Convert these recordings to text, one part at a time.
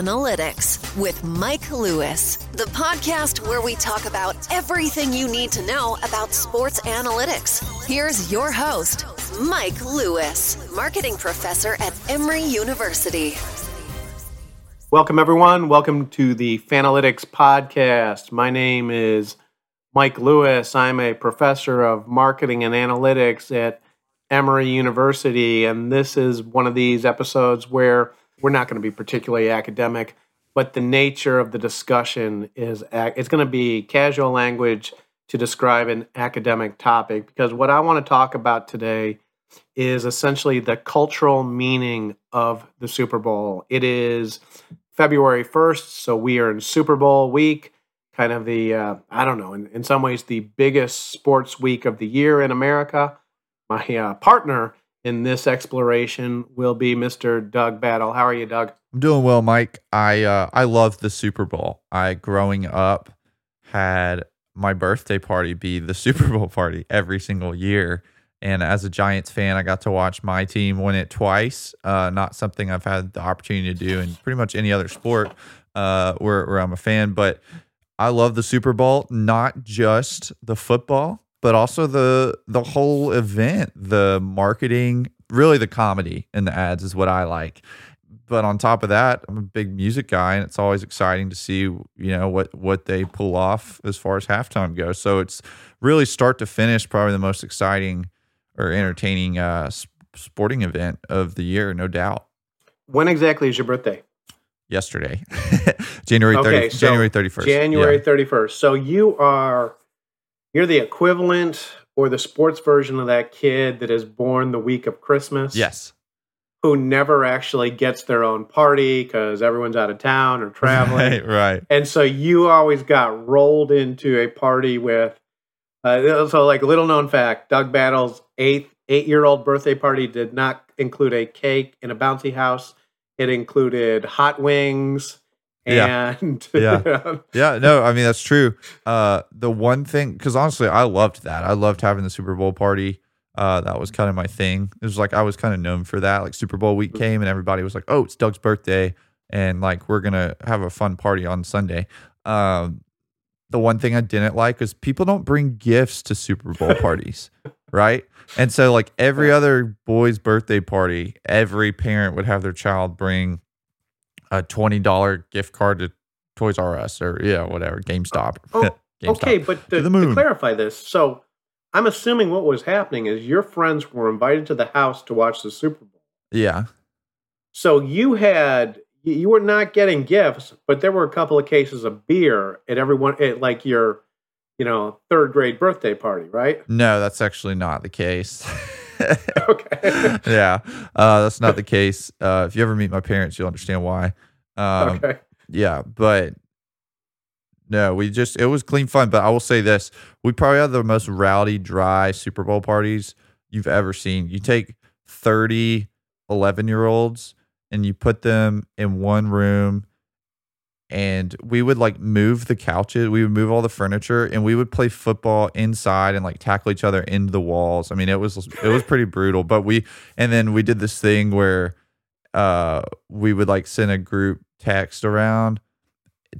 Analytics with Mike Lewis, the podcast where we talk about everything you need to know about sports analytics. Here's your host, Mike Lewis, marketing professor at Emory University. Welcome, everyone. Welcome to the Fanalytics podcast. My name is Mike Lewis. I'm a professor of marketing and analytics at Emory University, and this is one of these episodes where we're not going to be particularly academic, but the nature of the discussion is it's going to be casual language to describe an academic topic because what I want to talk about today is essentially the cultural meaning of the Super Bowl. It is February 1st, so we are in Super Bowl week, kind of the, uh, I don't know, in, in some ways, the biggest sports week of the year in America. My uh, partner in this exploration will be Mr. Doug Battle. How are you, Doug? I'm doing well, Mike. I uh, I love the Super Bowl. I growing up had my birthday party be the Super Bowl party every single year. And as a Giants fan, I got to watch my team win it twice. Uh, not something I've had the opportunity to do in pretty much any other sport uh, where, where I'm a fan. But I love the Super Bowl, not just the football but also the the whole event, the marketing, really the comedy in the ads is what I like. But on top of that, I'm a big music guy, and it's always exciting to see you know what what they pull off as far as halftime goes. So it's really start to finish, probably the most exciting or entertaining uh, sporting event of the year, no doubt. When exactly is your birthday? Yesterday, January 30, okay, so January 31st. January yeah. 31st. So you are you're the equivalent or the sports version of that kid that is born the week of Christmas. Yes. Who never actually gets their own party because everyone's out of town or traveling. Right, right. And so you always got rolled into a party with. Uh, so, like little known fact, Doug Battle's eighth eight year old birthday party did not include a cake in a bouncy house. It included hot wings yeah. And yeah, yeah, no, I mean that's true. Uh, the one thing, because honestly, I loved that. I loved having the Super Bowl party. Uh, that was kind of my thing. It was like I was kind of known for that. Like Super Bowl week came and everybody was like, "Oh, it's Doug's birthday," and like we're gonna have a fun party on Sunday. Um, the one thing I didn't like is people don't bring gifts to Super Bowl parties, right? And so like every other boy's birthday party, every parent would have their child bring a twenty dollar gift card to Toys R Us or yeah, whatever, GameStop. Oh, oh GameStop. okay, but to, to clarify this, so I'm assuming what was happening is your friends were invited to the house to watch the Super Bowl. Yeah. So you had you were not getting gifts, but there were a couple of cases of beer at everyone at like your you know third grade birthday party, right? No, that's actually not the case. okay. yeah, uh, that's not the case. Uh, if you ever meet my parents, you'll understand why. Um, okay. Yeah, but no, we just it was clean fun. But I will say this: we probably had the most rowdy, dry Super Bowl parties you've ever seen. You take 30 11 year olds and you put them in one room and we would like move the couches we would move all the furniture and we would play football inside and like tackle each other into the walls. I mean it was it was pretty brutal but we and then we did this thing where uh we would like send a group text around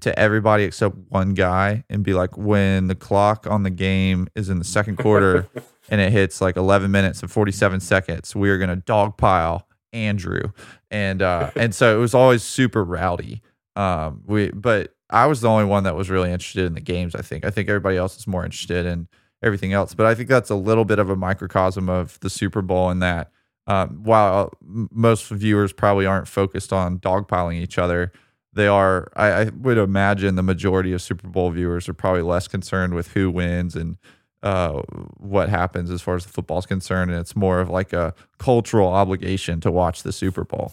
to everybody except one guy and be like when the clock on the game is in the second quarter and it hits like 11 minutes and 47 seconds we are going to dogpile andrew. And uh and so it was always super rowdy um, we but I was the only one that was really interested in the games. I think. I think everybody else is more interested in everything else. But I think that's a little bit of a microcosm of the Super Bowl in that um, while most viewers probably aren't focused on dogpiling each other, they are. I, I, would imagine the majority of Super Bowl viewers are probably less concerned with who wins and uh, what happens as far as the football is concerned, and it's more of like a cultural obligation to watch the Super Bowl.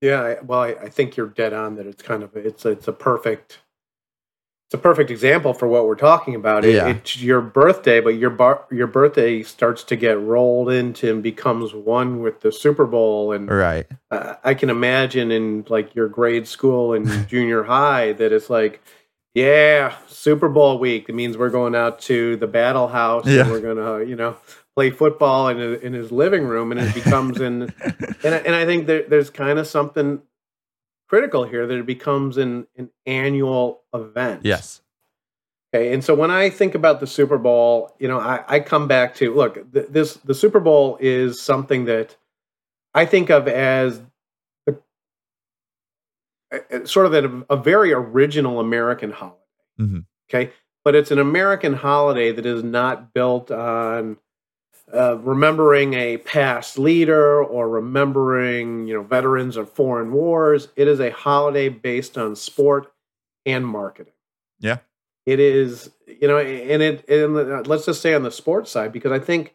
Yeah, I, well, I, I, think you're dead on that. It's kind of it's it's a perfect it's a perfect example for what we're talking about. It, yeah. It's your birthday, but your bar, your birthday starts to get rolled into and becomes one with the Super Bowl. And right, uh, I can imagine in like your grade school and junior high that it's like, yeah, Super Bowl week. It means we're going out to the Battle House. Yeah. and we're gonna you know play football in, a, in his living room, and it becomes in. and, and I think there, there's kind of something critical here that it becomes an, an annual event. Yes. Okay, and so when I think about the Super Bowl, you know, I, I come back to look. Th- this the Super Bowl is something that I think of as sort of a, a, very original American holiday. Mm-hmm. Okay, but it's an American holiday that is not built on uh, remembering a past leader or remembering you know veterans of foreign wars. It is a holiday based on sport and marketing. Yeah, it is you know, and it and let's just say on the sports side because I think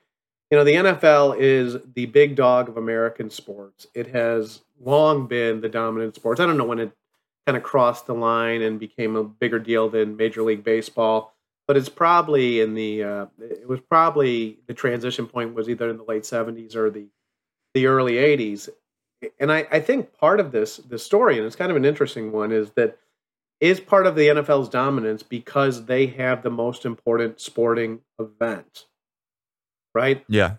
you know the NFL is the big dog of American sports. It has long been the dominant sports. I don't know when it kind of crossed the line and became a bigger deal than Major League Baseball but it's probably in the uh, it was probably the transition point was either in the late 70s or the the early 80s and I, I think part of this the story and it's kind of an interesting one is that is part of the NFL's dominance because they have the most important sporting event right? Yeah.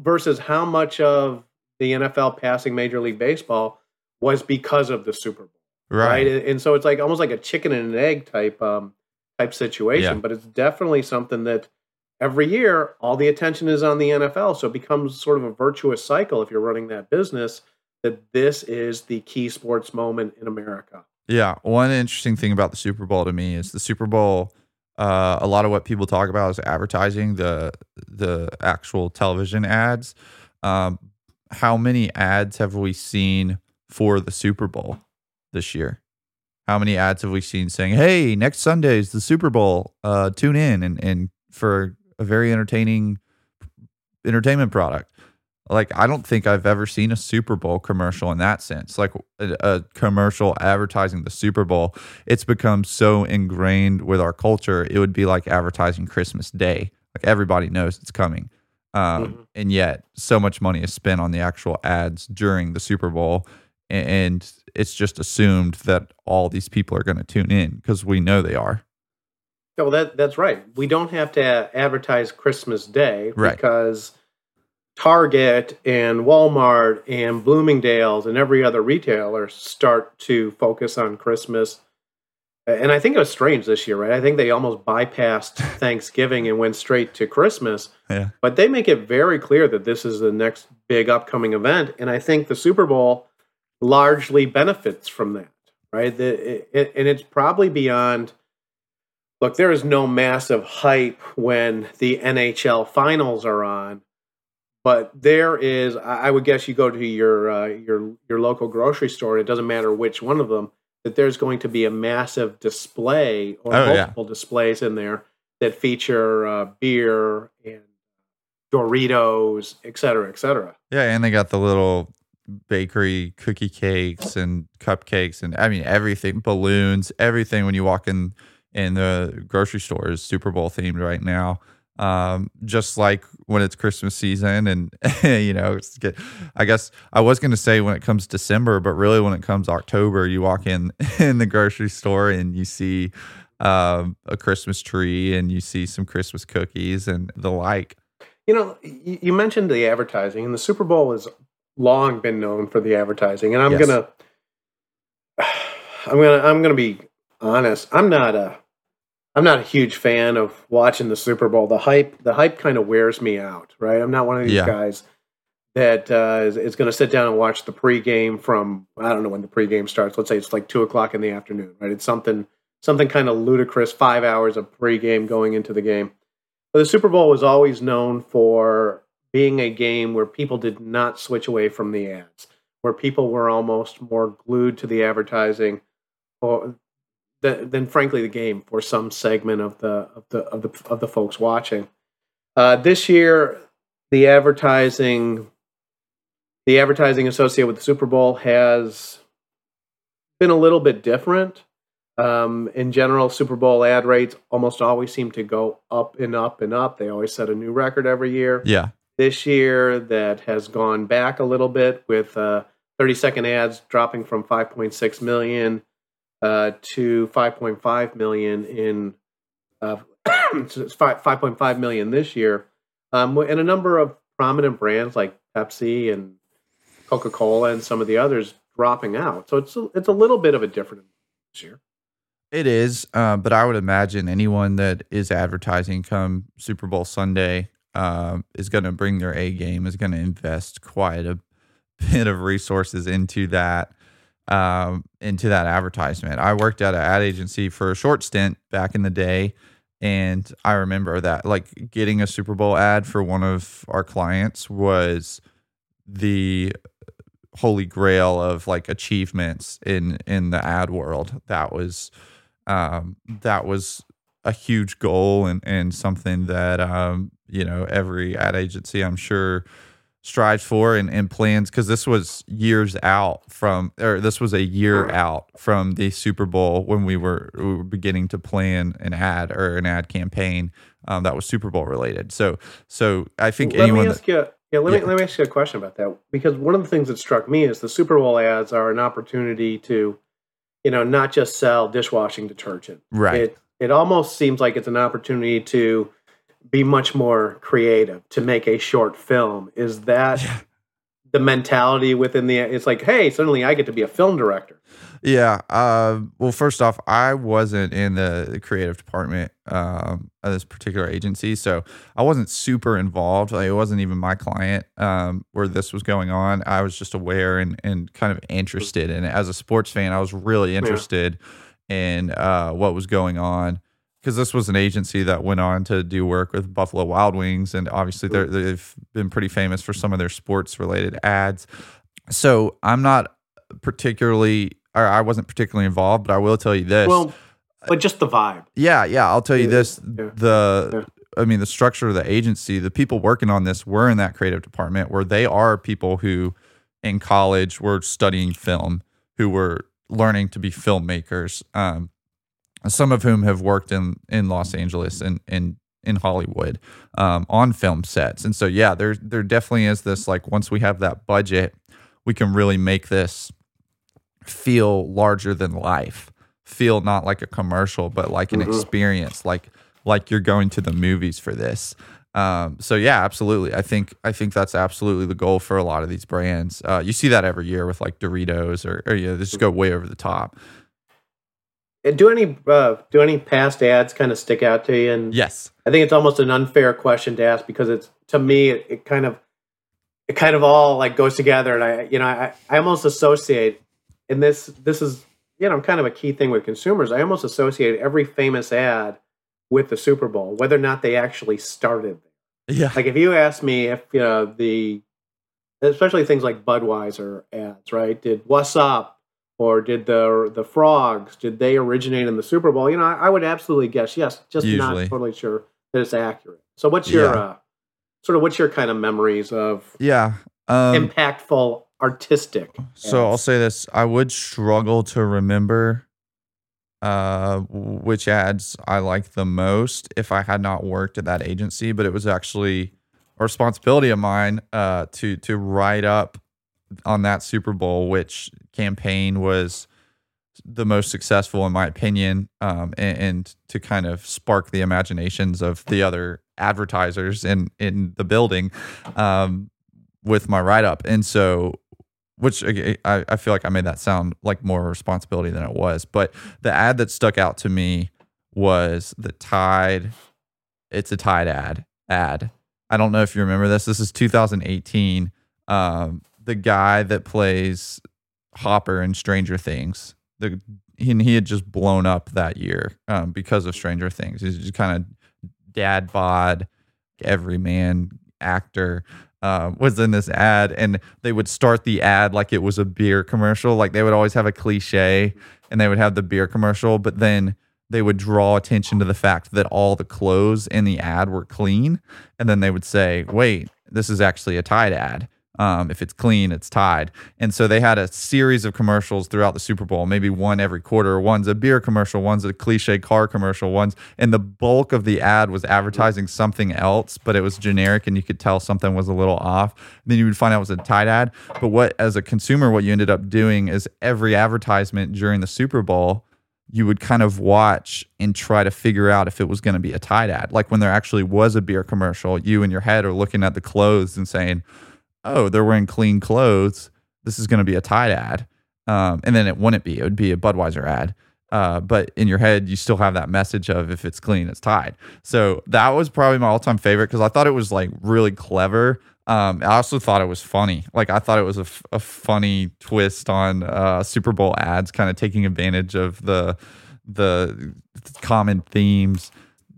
Versus how much of the NFL passing Major League Baseball was because of the Super Bowl right, right? and so it's like almost like a chicken and an egg type um, type situation, yeah. but it's definitely something that every year all the attention is on the NFL. So it becomes sort of a virtuous cycle if you're running that business that this is the key sports moment in America. Yeah. One interesting thing about the Super Bowl to me is the Super Bowl. Uh, a lot of what people talk about is advertising the the actual television ads. Um, how many ads have we seen for the Super Bowl this year? How many ads have we seen saying, "Hey, next Sunday is the Super Bowl. Uh, tune in and and for a very entertaining entertainment product." Like I don't think I've ever seen a Super Bowl commercial in that sense. Like a, a commercial advertising the Super Bowl, it's become so ingrained with our culture. It would be like advertising Christmas Day. Like everybody knows it's coming. Um, mm-hmm. and yet so much money is spent on the actual ads during the Super Bowl and it's just assumed that all these people are going to tune in because we know they are. well, that that's right. We don't have to advertise Christmas Day right. because Target and Walmart and Bloomingdale's and every other retailer start to focus on Christmas. And I think it was strange this year, right? I think they almost bypassed Thanksgiving and went straight to Christmas. Yeah. But they make it very clear that this is the next big upcoming event. And I think the Super Bowl largely benefits from that, right? The, it, and it's probably beyond. Look, there is no massive hype when the NHL finals are on, but there is. I would guess you go to your uh, your your local grocery store. It doesn't matter which one of them. That there's going to be a massive display or oh, multiple yeah. displays in there that feature uh, beer and Doritos, et cetera, et cetera. Yeah, and they got the little bakery cookie cakes and cupcakes and I mean everything balloons everything when you walk in in the grocery store is Super Bowl themed right now. Um, just like when it's Christmas season and you know I guess I was going to say when it comes December but really when it comes October you walk in in the grocery store and you see um, a Christmas tree and you see some Christmas cookies and the like. You know, you mentioned the advertising, and the Super Bowl is long been known for the advertising, and I'm yes. gonna, I'm gonna, I'm gonna be honest. I'm not a, I'm not a huge fan of watching the Super Bowl. The hype, the hype kind of wears me out. Right? I'm not one of these yeah. guys that uh, is, is going to sit down and watch the pregame from I don't know when the pregame starts. Let's say it's like two o'clock in the afternoon. Right? It's something something kind of ludicrous. Five hours of pregame going into the game. But the Super Bowl was always known for being a game where people did not switch away from the ads, where people were almost more glued to the advertising or than, than frankly the game for some segment of the of the of the of the folks watching. Uh, this year, the advertising the advertising associated with the Super Bowl has been a little bit different. Um, in general, Super Bowl ad rates almost always seem to go up and up and up. They always set a new record every year. Yeah this year that has gone back a little bit with uh, 30 second ads dropping from 5.6 million uh, to 5.5 million in uh, 5.5 million this year. Um, and a number of prominent brands like Pepsi and Coca Cola and some of the others dropping out. So it's a, it's a little bit of a different this year. It is, uh, but I would imagine anyone that is advertising come Super Bowl Sunday uh, is going to bring their A game, is going to invest quite a bit of resources into that um, into that advertisement. I worked at an ad agency for a short stint back in the day, and I remember that like getting a Super Bowl ad for one of our clients was the holy grail of like achievements in in the ad world. That was um, that was a huge goal and and something that um, you know every ad agency I'm sure strives for and, and plans because this was years out from or this was a year out from the Super Bowl when we were we were beginning to plan an ad or an ad campaign um, that was Super Bowl related. So so I think let anyone me ask you yeah let yeah. me let me ask you a question about that because one of the things that struck me is the Super Bowl ads are an opportunity to you know not just sell dishwashing detergent right it it almost seems like it's an opportunity to be much more creative to make a short film. Is that yeah. the mentality within the? It's like, hey, suddenly I get to be a film director. Yeah. Uh, well, first off, I wasn't in the creative department um, of this particular agency, so I wasn't super involved. Like, it wasn't even my client um, where this was going on. I was just aware and and kind of interested in it. As a sports fan, I was really interested yeah. In uh, what was going on because this was an agency that went on to do work with Buffalo Wild Wings, and obviously they've been pretty famous for some of their sports related ads. So I'm not particularly, or I wasn't particularly involved, but I will tell you this. Well, but just the vibe. Yeah, yeah. I'll tell you this: yeah. the yeah. I mean, the structure of the agency, the people working on this were in that creative department, where they are people who, in college, were studying film, who were learning to be filmmakers. Um, some of whom have worked in in Los Angeles and in in Hollywood um, on film sets. And so yeah, there there definitely is this like once we have that budget, we can really make this feel larger than life. Feel not like a commercial, but like an mm-hmm. experience, like like you're going to the movies for this. Um, so yeah, absolutely. I think I think that's absolutely the goal for a lot of these brands. Uh, you see that every year with like Doritos or, or you know, they just go way over the top. Do any uh, do any past ads kind of stick out to you? And yes, I think it's almost an unfair question to ask because it's to me it, it kind of it kind of all like goes together, and I you know I, I almost associate and this this is you know kind of a key thing with consumers. I almost associate every famous ad with the Super Bowl, whether or not they actually started. Yeah, like if you ask me if you know the especially things like Budweiser ads, right? Did what's up or did the the frogs did they originate in the Super Bowl? You know, I, I would absolutely guess yes, just Usually. not totally sure that it's accurate. So, what's your yeah. uh, sort of what's your kind of memories of yeah um, impactful artistic? So ads? I'll say this: I would struggle to remember uh, which ads I liked the most if I had not worked at that agency, but it was actually a responsibility of mine uh, to to write up on that Super Bowl, which campaign was the most successful in my opinion, um, and, and, to kind of spark the imaginations of the other advertisers in in the building um, with my write up. And so, which I, I feel like I made that sound like more responsibility than it was. But the ad that stuck out to me was the Tide. It's a Tide ad. Ad. I don't know if you remember this. This is 2018. Um, the guy that plays Hopper in Stranger Things. The he, he had just blown up that year um, because of Stranger Things. He's just kind of dad bod, every man actor. Uh, was in this ad, and they would start the ad like it was a beer commercial. Like they would always have a cliche, and they would have the beer commercial, but then they would draw attention to the fact that all the clothes in the ad were clean, and then they would say, "Wait, this is actually a Tide ad." Um, if it's clean, it's Tide. And so they had a series of commercials throughout the Super Bowl, maybe one every quarter. One's a beer commercial, one's a cliche car commercial, one's, and the bulk of the ad was advertising something else, but it was generic and you could tell something was a little off. then you would find out it was a Tide ad. But what, as a consumer, what you ended up doing is every advertisement during the Super Bowl, you would kind of watch and try to figure out if it was going to be a Tide ad. Like when there actually was a beer commercial, you in your head are looking at the clothes and saying, oh, they're wearing clean clothes. This is going to be a Tide ad. um, and then it wouldn't be. It would be a Budweiser ad. Uh, but in your head, you still have that message of if it's clean, it's Tide. So that was probably my all-time favorite because I thought it was like really clever. Um, I also thought it was funny. Like I thought it was a, f- a funny twist on uh, Super Bowl ads, kind of taking advantage of the the common themes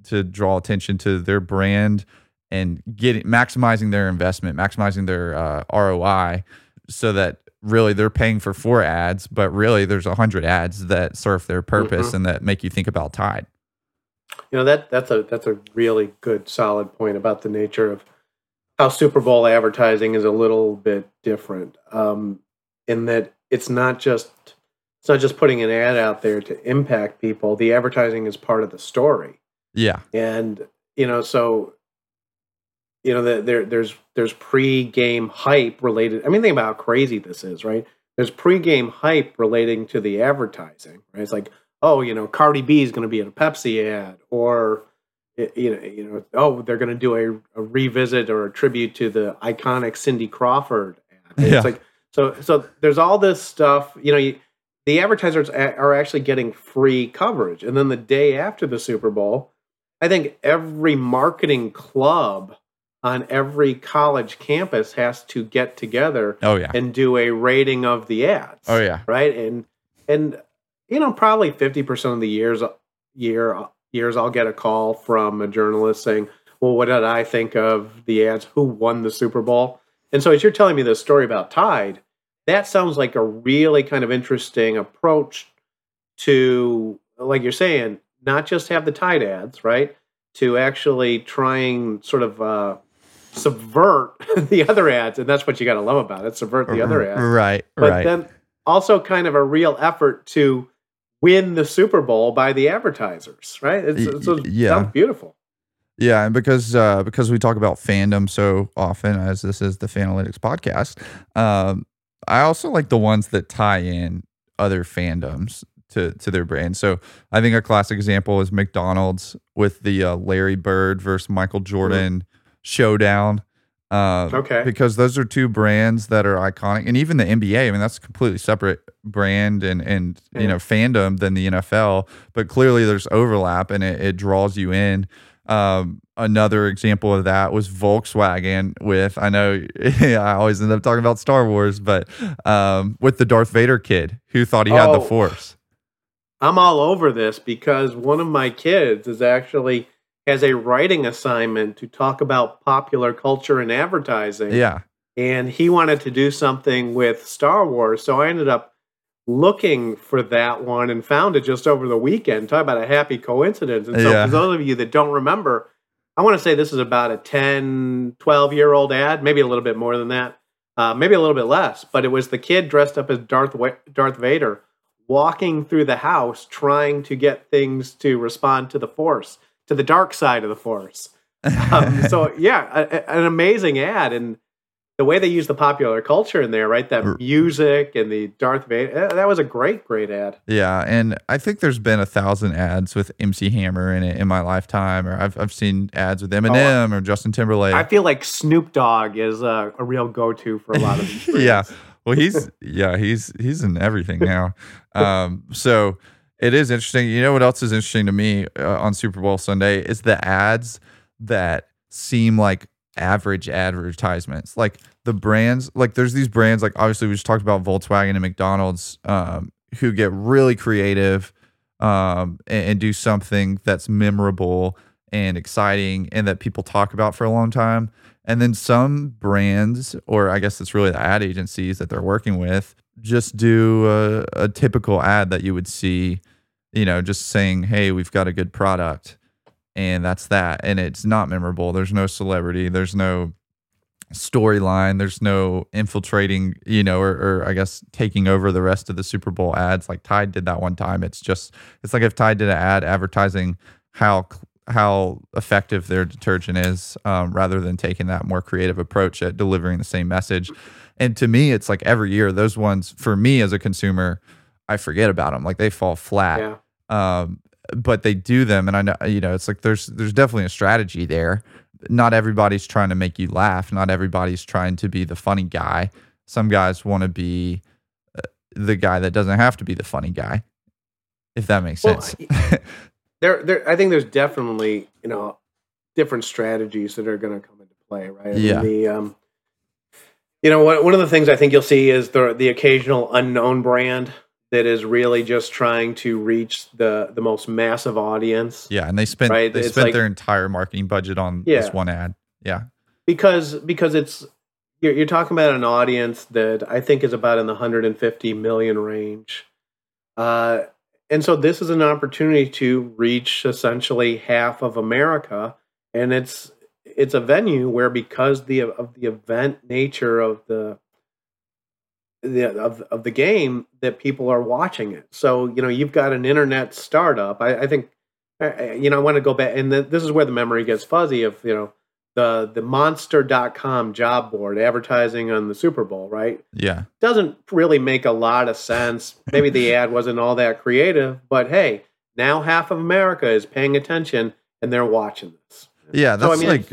to draw attention to their brand and getting maximizing their investment, maximizing their uh, ROI, so that really they're paying for four ads, but really there's a hundred ads that serve their purpose mm-hmm. and that make you think about Tide. You know that that's a that's a really good solid point about the nature of how Super Bowl advertising is a little bit different um, in that it's not just it's not just putting an ad out there to impact people. The advertising is part of the story. Yeah, and you know so you know the, there there's there's pre-game hype related. I mean, think about how crazy this is, right? There's pre-game hype relating to the advertising. Right? It's like, oh, you know, Cardi B is going to be in a Pepsi ad, or you know, you know, oh, they're going to do a, a, revisit or a tribute to the iconic Cindy Crawford ad. Yeah. It's like so. So there's all this stuff. You know, you, the advertisers are actually getting free coverage, and then the day after the Super Bowl, I think every marketing club on every college campus has to get together. Oh yeah, and do a rating of the ads. Oh yeah, right. And and you know, probably fifty percent of the years year years, I'll get a call from a journalist saying, Well, what did I think of the ads? Who won the Super Bowl? And so, as you're telling me this story about Tide, that sounds like a really kind of interesting approach to, like you're saying, not just have the Tide ads, right? To actually trying sort of uh, subvert the other ads. And that's what you got to love about it subvert the other ads. Right. But right. then also kind of a real effort to win the Super Bowl by the advertisers, right? It's, it's, yeah. sounds beautiful. Yeah, and because uh, because we talk about fandom so often, as this is the Fanalytics podcast, um, I also like the ones that tie in other fandoms to to their brand. So I think a classic example is McDonald's with the uh, Larry Bird versus Michael Jordan mm-hmm. Showdown. Um, okay. Because those are two brands that are iconic, and even the NBA. I mean, that's a completely separate brand and and yeah. you know fandom than the NFL. But clearly, there's overlap, and it, it draws you in. Um, another example of that was Volkswagen with I know I always end up talking about Star Wars, but um, with the Darth Vader kid who thought he oh, had the oh. Force. I'm all over this because one of my kids is actually as a writing assignment to talk about popular culture and advertising. Yeah. And he wanted to do something with Star Wars. So I ended up looking for that one and found it just over the weekend. Talk about a happy coincidence. And so, yeah. for those of you that don't remember, I want to say this is about a 10, 12 year old ad, maybe a little bit more than that, uh, maybe a little bit less. But it was the kid dressed up as Darth, Darth Vader walking through the house trying to get things to respond to the Force to the dark side of the force. Um, so yeah, a, an amazing ad, and the way they use the popular culture in there, right? That music and the Darth Vader. Eh, that was a great, great ad. Yeah, and I think there's been a thousand ads with MC Hammer in it in my lifetime, or I've I've seen ads with Eminem oh, or Justin Timberlake. I feel like Snoop Dogg is a, a real go-to for a lot of yeah, well, he's yeah, he's he's in everything now. Um, so it is interesting. You know what else is interesting to me uh, on Super Bowl Sunday is the ads that seem like average advertisements. Like the brands, like there's these brands, like obviously we just talked about Volkswagen and McDonald's, um, who get really creative um, and, and do something that's memorable and exciting and that people talk about for a long time. And then some brands, or I guess it's really the ad agencies that they're working with, just do a, a, typical ad that you would see, you know, just saying, hey, we've got a good product. And that's that. And it's not memorable. There's no celebrity. There's no storyline. There's no infiltrating, you know, or, or, I guess taking over the rest of the Super Bowl ads like Tide did that one time. It's just, it's like if Tide did an ad advertising how how effective their detergent is um, rather than taking that more creative approach at delivering the same message. And to me, it's like every year, those ones, for me as a consumer, I forget about them. Like they fall flat. Yeah. Um, but they do them. And I know, you know, it's like there's, there's definitely a strategy there. Not everybody's trying to make you laugh. Not everybody's trying to be the funny guy. Some guys want to be, uh, the guy that doesn't have to be the funny guy, if that makes well, sense. There, there. I think there's definitely you know different strategies that are going to come into play, right? I yeah. Mean, the, um, you know, one of the things I think you'll see is the the occasional unknown brand that is really just trying to reach the the most massive audience. Yeah, and they spent right? they it's spent like, their entire marketing budget on yeah. this one ad. Yeah, because because it's you're, you're talking about an audience that I think is about in the 150 million range. Uh, and so this is an opportunity to reach essentially half of America, and it's it's a venue where because the of the event nature of the the of of the game that people are watching it. So you know you've got an internet startup. I, I think you know I want to go back, and the, this is where the memory gets fuzzy. Of you know the the monster.com job board advertising on the Super Bowl, right? Yeah. Doesn't really make a lot of sense. Maybe the ad wasn't all that creative, but hey, now half of America is paying attention and they're watching this. Yeah, that's so, I mean, like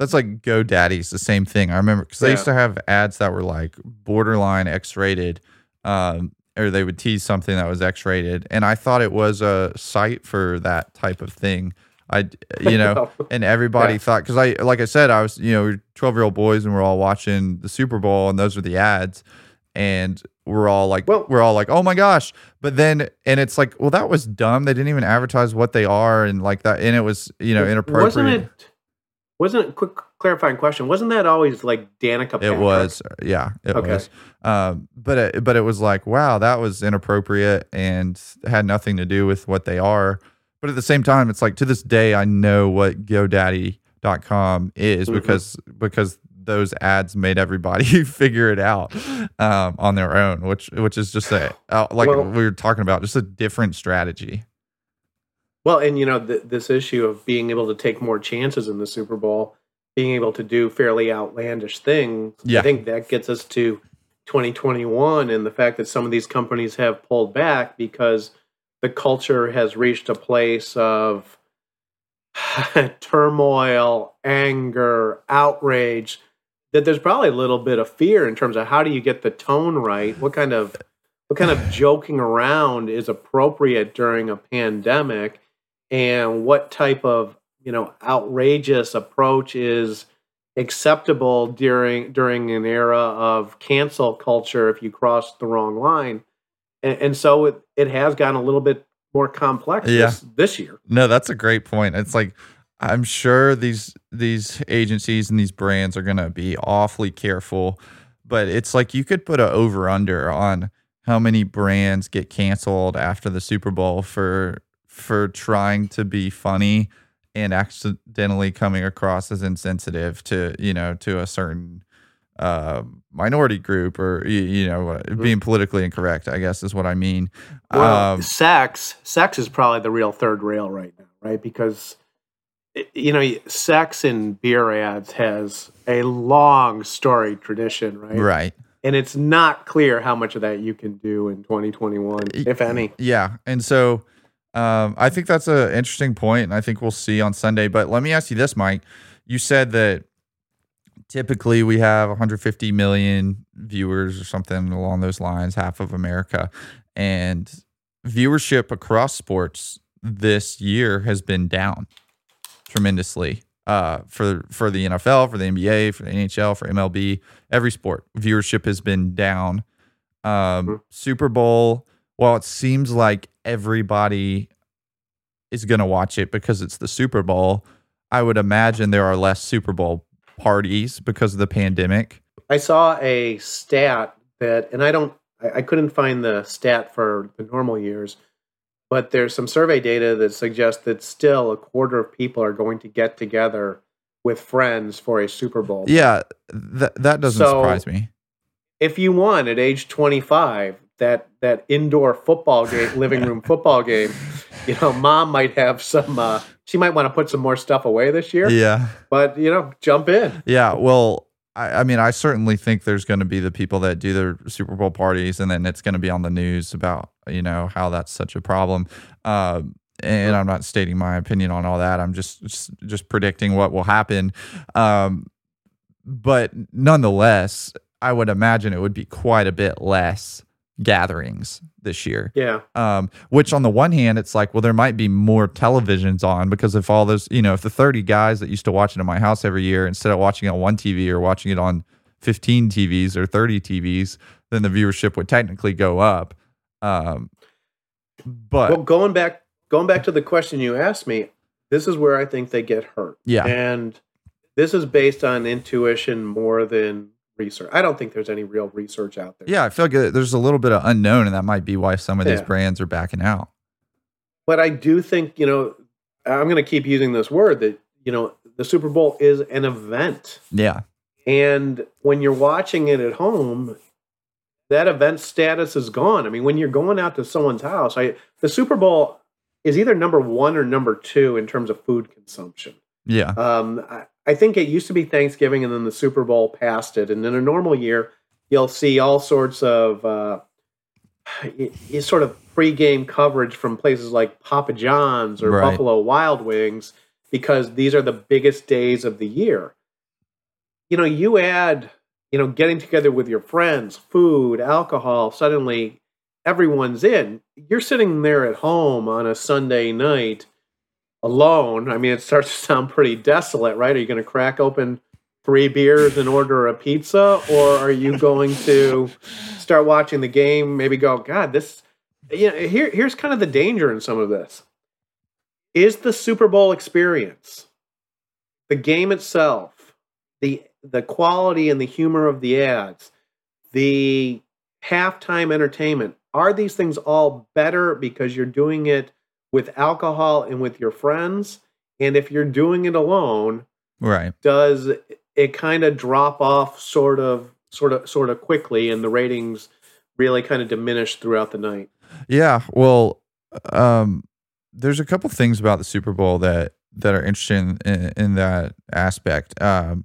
that's like GoDaddy's the same thing. I remember because they yeah. used to have ads that were like borderline X-rated, um, or they would tease something that was X-rated, and I thought it was a site for that type of thing. I, you know, and everybody yeah. thought because I, like I said, I was, you know, twelve year old boys and we're all watching the Super Bowl and those are the ads, and we're all like, well, we're all like, oh my gosh! But then, and it's like, well, that was dumb. They didn't even advertise what they are and like that, and it was, you know, inappropriate. Wasn't it? Wasn't it, quick clarifying question? Wasn't that always like Danica? Patrick? It was, yeah, it okay. was. Um, but it, but it was like, wow, that was inappropriate and had nothing to do with what they are. But at the same time, it's like to this day, I know what GoDaddy.com is mm-hmm. because because those ads made everybody figure it out um, on their own, which which is just a uh, like well, we were talking about, just a different strategy. Well, and you know th- this issue of being able to take more chances in the Super Bowl, being able to do fairly outlandish things. Yeah. I think that gets us to 2021 and the fact that some of these companies have pulled back because the culture has reached a place of turmoil, anger, outrage, that there's probably a little bit of fear in terms of how do you get the tone right? What kind of what kind of joking around is appropriate during a pandemic and what type of, you know, outrageous approach is acceptable during during an era of cancel culture if you cross the wrong line and, and so it, it has gotten a little bit more complex yeah. this, this year. No, that's a great point. It's like I'm sure these these agencies and these brands are going to be awfully careful, but it's like you could put a over under on how many brands get canceled after the Super Bowl for for trying to be funny and accidentally coming across as insensitive to you know to a certain uh, minority group or you, you know uh, mm-hmm. being politically incorrect i guess is what i mean. Well, um, sex sex is probably the real third rail right now right? Because you know sex in beer ads has a long storied tradition right? Right. And it's not clear how much of that you can do in 2021 if any. yeah. And so um, i think that's an interesting point and i think we'll see on sunday. But let me ask you this mike. You said that typically we have 150 million viewers or something along those lines, half of America. And viewership across sports this year has been down tremendously. Uh, for for the NFL, for the NBA, for the NHL, for MLB, every sport viewership has been down. Um, mm-hmm. Super Bowl, while it seems like everybody is going to watch it because it's the Super Bowl, I would imagine there are less Super Bowl parties because of the pandemic. I saw a stat that, and I don't, I, I couldn't find the stat for the normal years, but there's some survey data that suggests that still a quarter of people are going to get together with friends for a Super Bowl. Yeah, that that doesn't so, surprise me. If you won at age 25, that that indoor football game, living room football game, you know, mom might have some. Uh, she might want to put some more stuff away this year. Yeah, but you know, jump in. Yeah, well, I, I mean, I certainly think there's going to be the people that do their Super Bowl parties, and then it's going to be on the news about you know how that's such a problem. Uh, and I'm not stating my opinion on all that. I'm just just, just predicting what will happen. Um, but nonetheless, I would imagine it would be quite a bit less gatherings this year. Yeah. Um, which on the one hand, it's like, well, there might be more televisions on because if all those, you know, if the 30 guys that used to watch it in my house every year, instead of watching it on one TV or watching it on 15 TVs or 30 TVs, then the viewership would technically go up. Um, but well, going back, going back to the question you asked me, this is where I think they get hurt. Yeah. And this is based on intuition more than research. I don't think there's any real research out there. Yeah, I feel like uh, there's a little bit of unknown, and that might be why some of these Yeah. brands are backing out. But I do think, you know, I'm going to keep using this word that, you know, the Super Bowl is an event. Yeah, And when you're watching it at home, that event status is gone. I mean, when you're going out to someone's house, I the Super Bowl is either number one or number two in terms of food consumption. Yeah, Um, I, I think it used to be Thanksgiving, and then the Super Bowl passed it. And in a normal year, you'll see all sorts of uh, sort of pregame coverage from places like Papa John's or Right. Buffalo Wild Wings because these are the biggest days of the year. You know, you add, you know, getting together with your friends, food, alcohol, suddenly everyone's in. You're sitting there at home on a Sunday night alone. I mean, it starts to sound pretty desolate, right? Are you going to crack open three beers and order a pizza, or are you going to start watching the game? Maybe go, God, this. You know, here, here's kind of the danger in some of this. Is the Super Bowl experience, the game itself, the the quality and the humor of the ads, the halftime entertainment, are these things all better because you're doing it with alcohol and with your friends? And if you're doing it alone, right. does it kind of drop off sort of sort of sort of quickly and the ratings really kind of diminish throughout the night? Yeah, well, um, there's a couple things about the Super Bowl that that are interesting in, in that aspect. Um,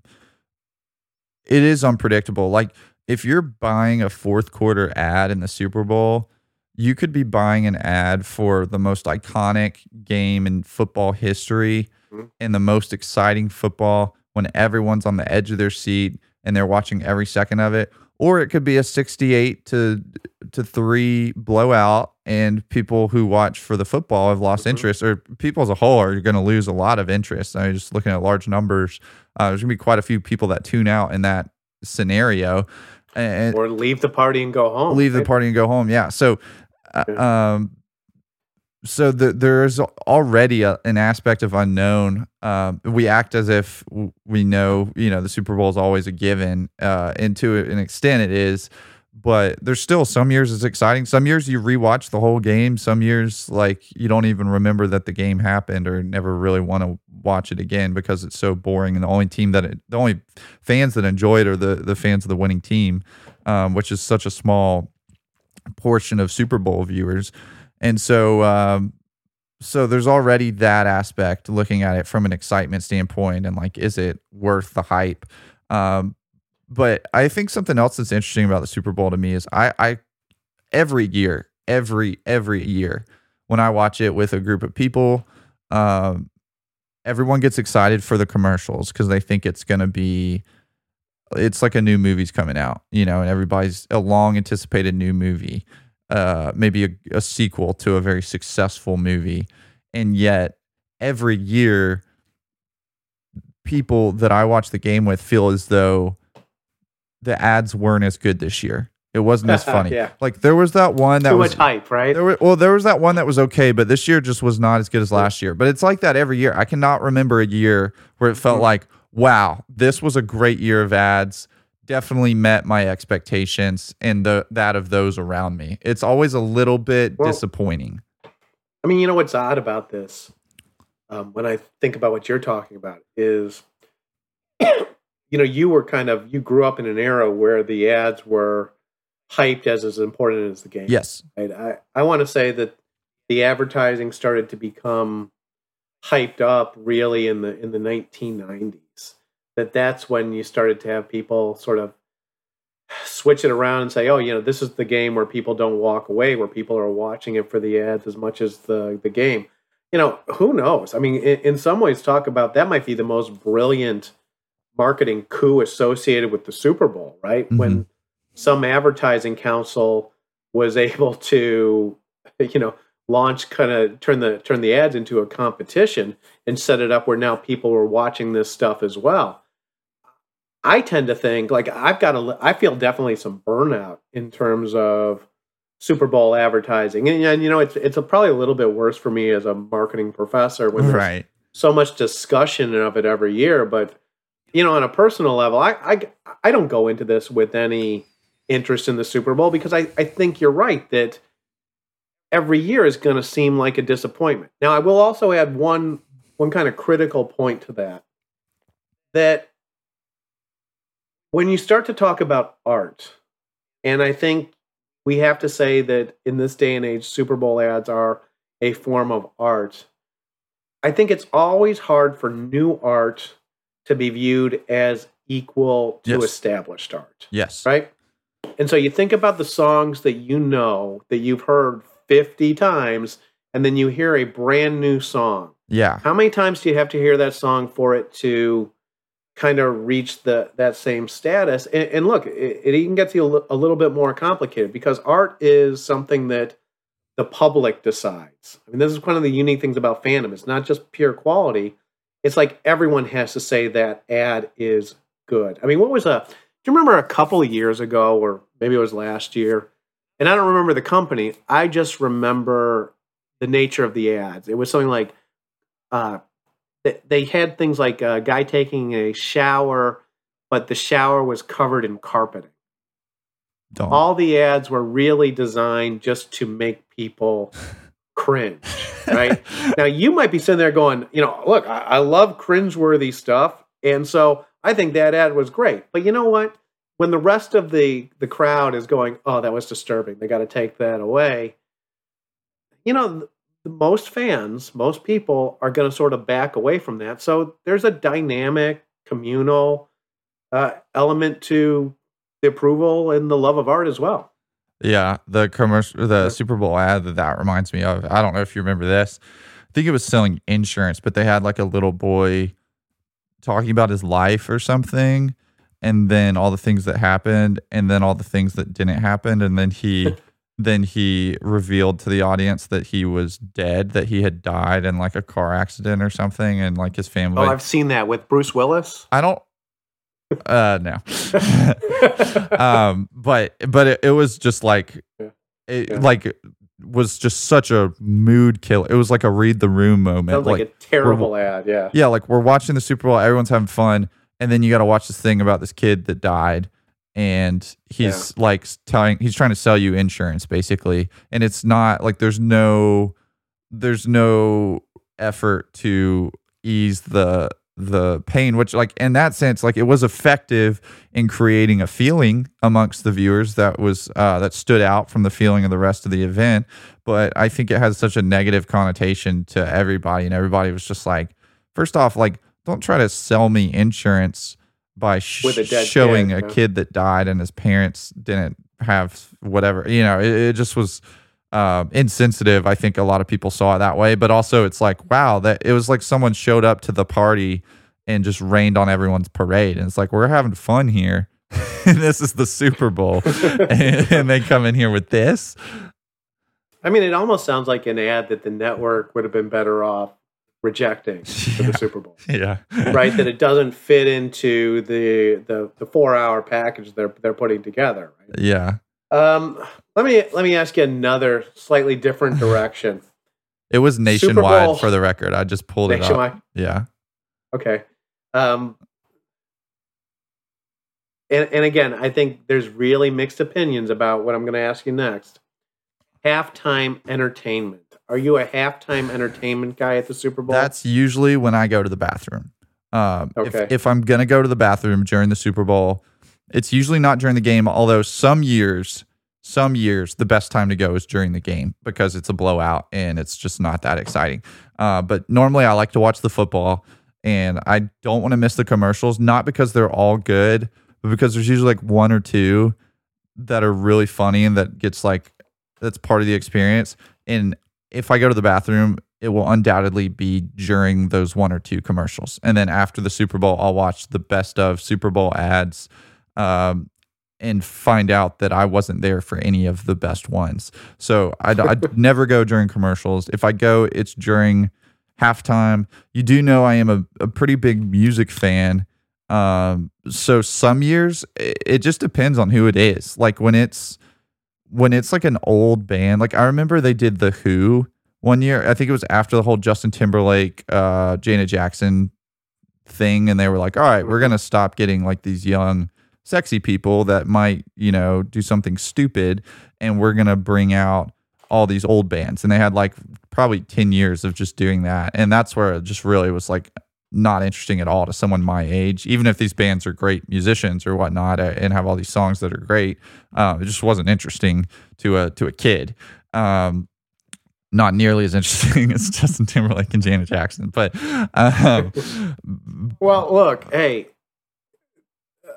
it is unpredictable. Like if you're buying a fourth quarter ad in the Super Bowl, you could be buying an ad for the most iconic game in football history Mhm. and the most exciting football when everyone's on the edge of their seat and they're watching every second of it. Or it could be a 68 to to 3 blowout and people who watch for the football have lost Mhm. interest or people as a whole are going to lose a lot of interest. I mean, just looking at large numbers, uh, there's going to be quite a few people that tune out in that scenario. And, Or leave the party and go home. leave the party and go home. Yeah. So, Yeah. Um, so the, there's already a, an aspect of unknown. Um, we act as if we know, you know, the Super Bowl is always a given, uh, and to an extent it is, but there's still some years it's exciting. Some years you rewatch the whole game. Some years like you don't even remember that the game happened or never really want to watch it again because it's so boring. And the only team that it, the only fans that enjoy it are the the fans of the winning team, um, which is such a small portion of Super Bowl viewers. And so, um, so there's already that aspect looking at it from an excitement standpoint and like, is it worth the hype? Um, but I think something else that's interesting about the Super Bowl to me is I, I every year, every every year, when I watch it with a group of people, um, everyone gets excited for the commercials because they think it's going to be it's like a new movie's coming out, you know, and everybody's a long anticipated new movie, uh, maybe a, a sequel to a very successful movie. And yet every year, people that I watch the game with feel as though the ads weren't as good this year. It wasn't as funny. Yeah. Like there was that one that Too was much hype, right? there were, well, there was that one that was okay, but this year just was not as good as last year. But it's like that every year. I cannot remember a year where it felt Mhm. like, wow, this was a great year of ads. Definitely met my expectations and the that of those around me. It's always a little bit Well- disappointing. I mean, you know what's odd about this? Um, when I think about what you're talking about, is you know you were kind of you grew up in an era where the ads were hyped as as important as the game. Yes. Right? I I want to say that the advertising started to become hyped up really in the in the 1990s. That that's when you started to have people sort of switch it around and say, "Oh, you know, this is the game where people don't walk away, where people are watching it for the ads as much as the the game." You know, who knows? I mean, in, in some ways, talk about that might be the most brilliant marketing coup associated with the Super Bowl, right? Mm-hmm. When some advertising council was able to, you know, launch kind of turn the turn the ads into a competition and set it up where now people are watching this stuff as well. I tend to think like I've got a I feel definitely some burnout in terms of Super Bowl advertising, and, and you know it's it's a, probably a little bit worse for me as a marketing professor when there's right. so much discussion of it every year. But you know, on a personal level, I I I don't go into this with any interest in the Super Bowl because I I think you're right that every year is going to seem like a disappointment. Now, I will also add one one kind of critical point to that that when you start to talk about art, and I think we have to say that in this day and age, Super Bowl ads are a form of art. I think it's always hard for new art to be viewed as equal to yes. established art. Yes. Right? And so you think about the songs that you know that you've heard 50 times and then you hear a brand new song. Yeah. How many times do you have to hear that song for it to kind of reach the that same status? And, and look, it, it, even gets you a, a little bit more complicated because art is something that the public decides. I mean, this is one of the unique things about fandom. It's not just pure quality. It's like everyone has to say that ad is good. I mean, what was a do you remember a couple of years ago, or maybe it was last year, and I don't remember the company. I just remember the nature of the ads. It was something like uh, they had things like a guy taking a shower, but the shower was covered in carpeting. Don't. All the ads were really designed just to make people cringe, right? now you might be sitting there going, you know, look, I, I love cringeworthy stuff, and so I think that ad was great. But you know what? When the rest of the the crowd is going, "Oh, that was disturbing. They got to take that away." You know, most fans, most people are going to sort of back away from that. So there's a dynamic, communal uh, element to the approval and the love of art as well. Yeah, the commercial, the Super Bowl ad that that reminds me of. I don't know if you remember this. I think it was selling insurance, but they had like a little boy talking about his life or something and then all the things that happened and then all the things that didn't happen and then he then he revealed to the audience that he was dead that he had died in like a car accident or something and like his family oh i've seen that with bruce willis i don't uh no um but but it, it was just like it yeah. like was just such a mood killer. It was like a read the room moment. Sounds like, like a terrible ad, yeah. Yeah, like we're watching the Super Bowl, everyone's having fun, and then you got to watch this thing about this kid that died and he's yeah. like telling he's trying to sell you insurance basically and it's not like there's no there's no effort to ease the the pain which like in that sense like it was effective in creating a feeling amongst the viewers that was uh that stood out from the feeling of the rest of the event but i think it has such a negative connotation to everybody and everybody was just like first off like don't try to sell me insurance by sh- showing kid, a kid that died and his parents didn't have whatever. You know, it, it just was um, insensitive. I think a lot of people saw it that way, but also it's like, wow, that it was like someone showed up to the party and just rained on everyone's parade. And it's like, we're having fun here. this is the Super Bowl. and, and they come in here with this. I mean, it almost sounds like an ad that the network would have been better off rejecting for the Super Bowl. Yeah. right? That it doesn't fit into the the, the four hour package they're they're putting together. Right? Yeah. Um let me let me ask you another slightly different direction. it was nationwide for the record. I just pulled nationwide? it up. Nationwide. Yeah. Okay. Um and, and again, I think there's really mixed opinions about what I'm going to ask you next. Halftime entertainment. Are you a halftime entertainment guy at the Super Bowl? That's usually when I go to the bathroom. Um, okay. If, if I'm gonna go to the bathroom during the Super Bowl, it's usually not during the game. Although some years, some years, the best time to go is during the game because it's a blowout and it's just not that exciting. Uh, but normally, I like to watch the football, and I don't want to miss the commercials. Not because they're all good, but because there's usually like one or two that are really funny and that gets like that's part of the experience. And if I go to the bathroom, it will undoubtedly be during those one or two commercials. And then after the Super Bowl, I'll watch the best of Super Bowl ads. Um, and find out that I wasn't there for any of the best ones. So I'd, I'd never go during commercials. If I go, it's during halftime. You do know I am a, a pretty big music fan. Um, so some years it, it just depends on who it is. Like when it's when it's like an old band, like I remember they did the Who one year. I think it was after the whole Justin Timberlake, uh, Janet Jackson thing, and they were like, "All right, we're gonna stop getting like these young, sexy people that might, you know, do something stupid, and we're gonna bring out all these old bands." And they had like probably ten years of just doing that, and that's where it just really was like not interesting at all to someone my age, even if these bands are great musicians or whatnot uh, and have all these songs that are great. Uh, it just wasn't interesting to a to a kid. Um, not nearly as interesting as Justin Timberlake and Janet Jackson, but um, well, look, hey,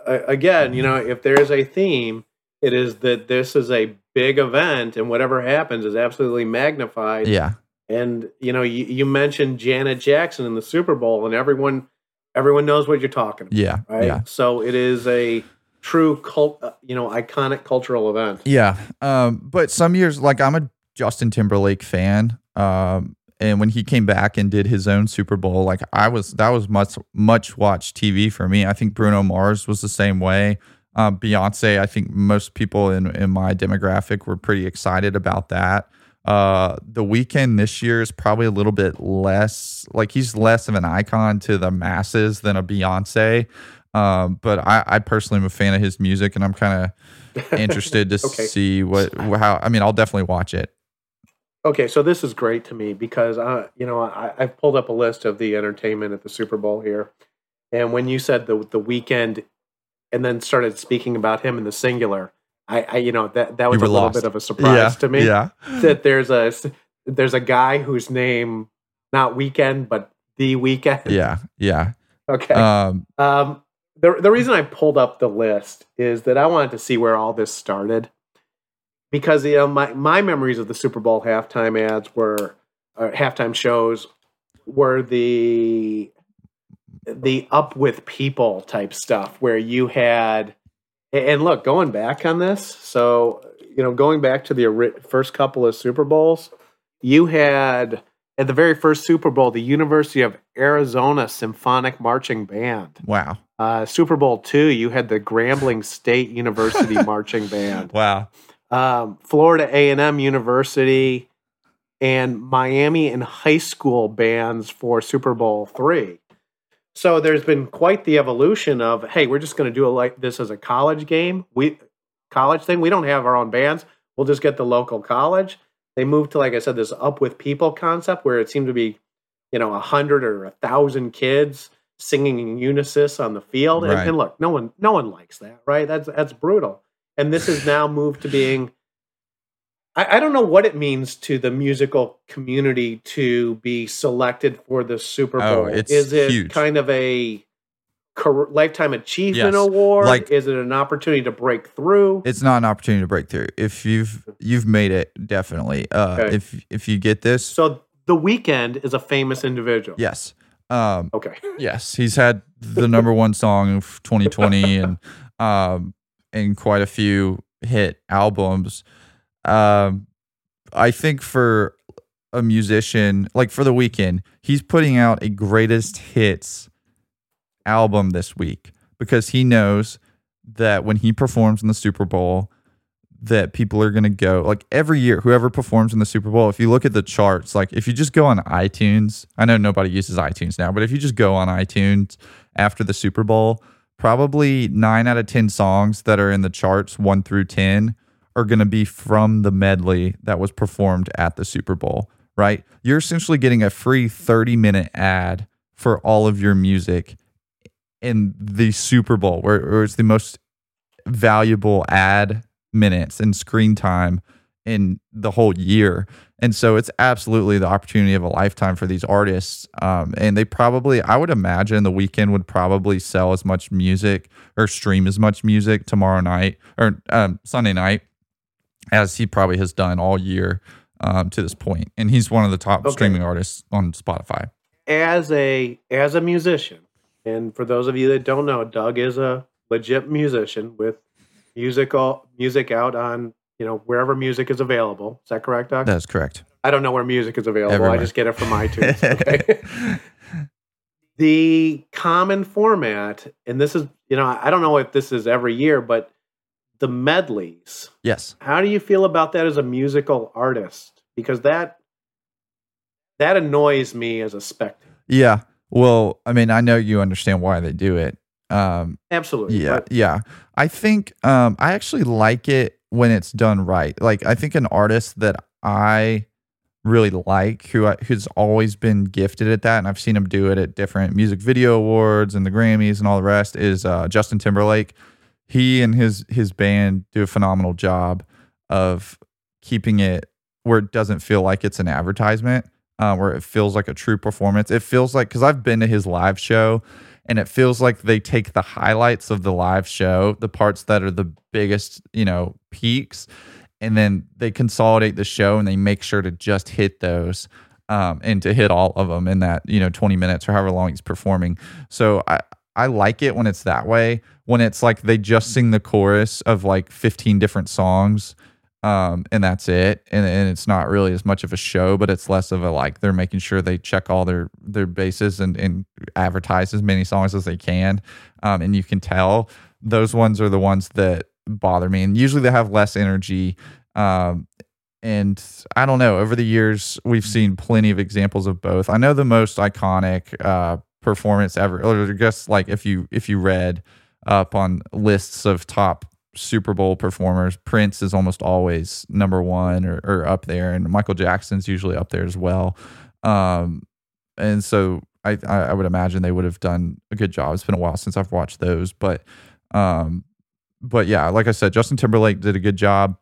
again, you know, if there is a theme, it is that this is a big event, and whatever happens is absolutely magnified. Yeah, and you know, you, you mentioned Janet Jackson in the Super Bowl, and everyone everyone knows what you're talking about. Yeah, right. Yeah. So it is a true cult, uh, you know, iconic cultural event. Yeah. Um, but some years, like I'm a Justin Timberlake fan. Um, and when he came back and did his own Super Bowl, like I was, that was much much watched TV for me. I think Bruno Mars was the same way. Um, Beyonce, I think most people in in my demographic were pretty excited about that. Uh, the Weeknd this year is probably a little bit less like he's less of an icon to the masses than a Beyonce. Um, but I, I personally am a fan of his music, and I'm kind of interested to okay. see what how. I mean, I'll definitely watch it. Okay, so this is great to me because I, you know, I, I've pulled up a list of the entertainment at the Super Bowl here, and when you said the the Weeknd, and then started speaking about him in the singular, I, I you know that that was a little bit of a surprise yeah, to me. Yeah, that there's a there's a guy whose name not Weekend but the Weeknd. Yeah, yeah. Okay. Um, um, the the reason I pulled up the list is that I wanted to see where all this started because you know my my memories of the Super Bowl halftime ads were or halftime shows were the the up with people type stuff where you had and look, going back on this, so you know, going back to the first couple of Super Bowls, you had at the very first Super Bowl the University of Arizona Symphonic Marching Band. Wow. Uh, Super Bowl two, you had the Grambling State University Marching Band. Wow. Um, Florida A and M University and Miami and high school bands for Super Bowl three. So there's been quite the evolution of, hey, we're just going to do it like this as a college game. We college thing. We don't have our own bands. We'll just get the local college. They moved to, like I said, this up with people concept where it seemed to be, you know, a hundred or a thousand kids singing in unison on the field. Right. And, and look, no one, no one likes that, right? That's that's brutal. And this has now moved to being I, I, don't know what it means to the musical community to be selected for the Super oh, Bowl. Oh, Is it huge. kind of a lifetime achievement yes. award? Like, is it an opportunity to break through? It's not an opportunity to break through. If you've you've made it, definitely. Uh, okay. If if you get this, so the Weeknd is a famous individual. Yes. Um, okay. yes, he's had the number one song of 2020 and um, and quite a few hit albums. Um, I think for a musician, like for the Weeknd, he's putting out a greatest hits album this week because he knows that when he performs in the Super Bowl, that people are going to go like every year whoever performs in the super bowl if you look at the charts like if you just go on itunes i know nobody uses itunes now but if you just go on itunes after the super bowl probably 9 out of 10 songs that are in the charts 1 through 10 are going to be from the medley that was performed at the Super Bowl, right? You're essentially getting a free 30 minute ad for all of your music in the Super Bowl, where, where it's the most valuable ad minutes and screen time in the whole year. And so it's absolutely the opportunity of a lifetime for these artists. Um, and they probably, I would imagine the Weeknd would probably sell as much music or stream as much music tomorrow night or um, Sunday night as he probably has done all year um, to this point. And he's one of the top okay. streaming artists on Spotify. As a as a musician, and for those of you that don't know, Doug is a legit musician with musical music out on you know wherever music is available. Is that correct, Doug? That's correct. I don't know where music is available. Everywhere. I just get it from iTunes. Okay. the common format, and this is you know I don't know if this is every year, but the medleys. Yes. How do you feel about that as a musical artist? Because that that annoys me as a spectator. Yeah. Well, I mean, I know you understand why they do it. Um, Absolutely. Yeah. But- yeah. I think um, I actually like it when it's done right. Like, I think an artist that I really like, who I, who's always been gifted at that, and I've seen him do it at different music video awards and the Grammys and all the rest, is uh, Justin Timberlake. He and his his band do a phenomenal job of keeping it where it doesn't feel like it's an advertisement uh, where it feels like a true performance. It feels like because I've been to his live show, and it feels like they take the highlights of the live show, the parts that are the biggest, you know, peaks, and then they consolidate the show and they make sure to just hit those. Um, and to hit all of them in that you know 20 minutes or however long he's performing so i i like it when it's that way when it's like they just sing the chorus of like 15 different songs um, and that's it. And, and it's not really as much of a show, but it's less of a like they're making sure they check all their their bases and, and advertise as many songs as they can. Um, and you can tell those ones are the ones that bother me. And usually they have less energy. Um, and I don't know. Over the years, we've seen plenty of examples of both. I know the most iconic uh, performance ever, or just like if you if you read up on lists of top Super Bowl performers. Prince is almost always number one or, or up there, and Michael Jackson's usually up there as well. Um, and so I, I would imagine they would have done a good job. It's been a while since I've watched those, but um, but yeah, like I said, Justin Timberlake did a good job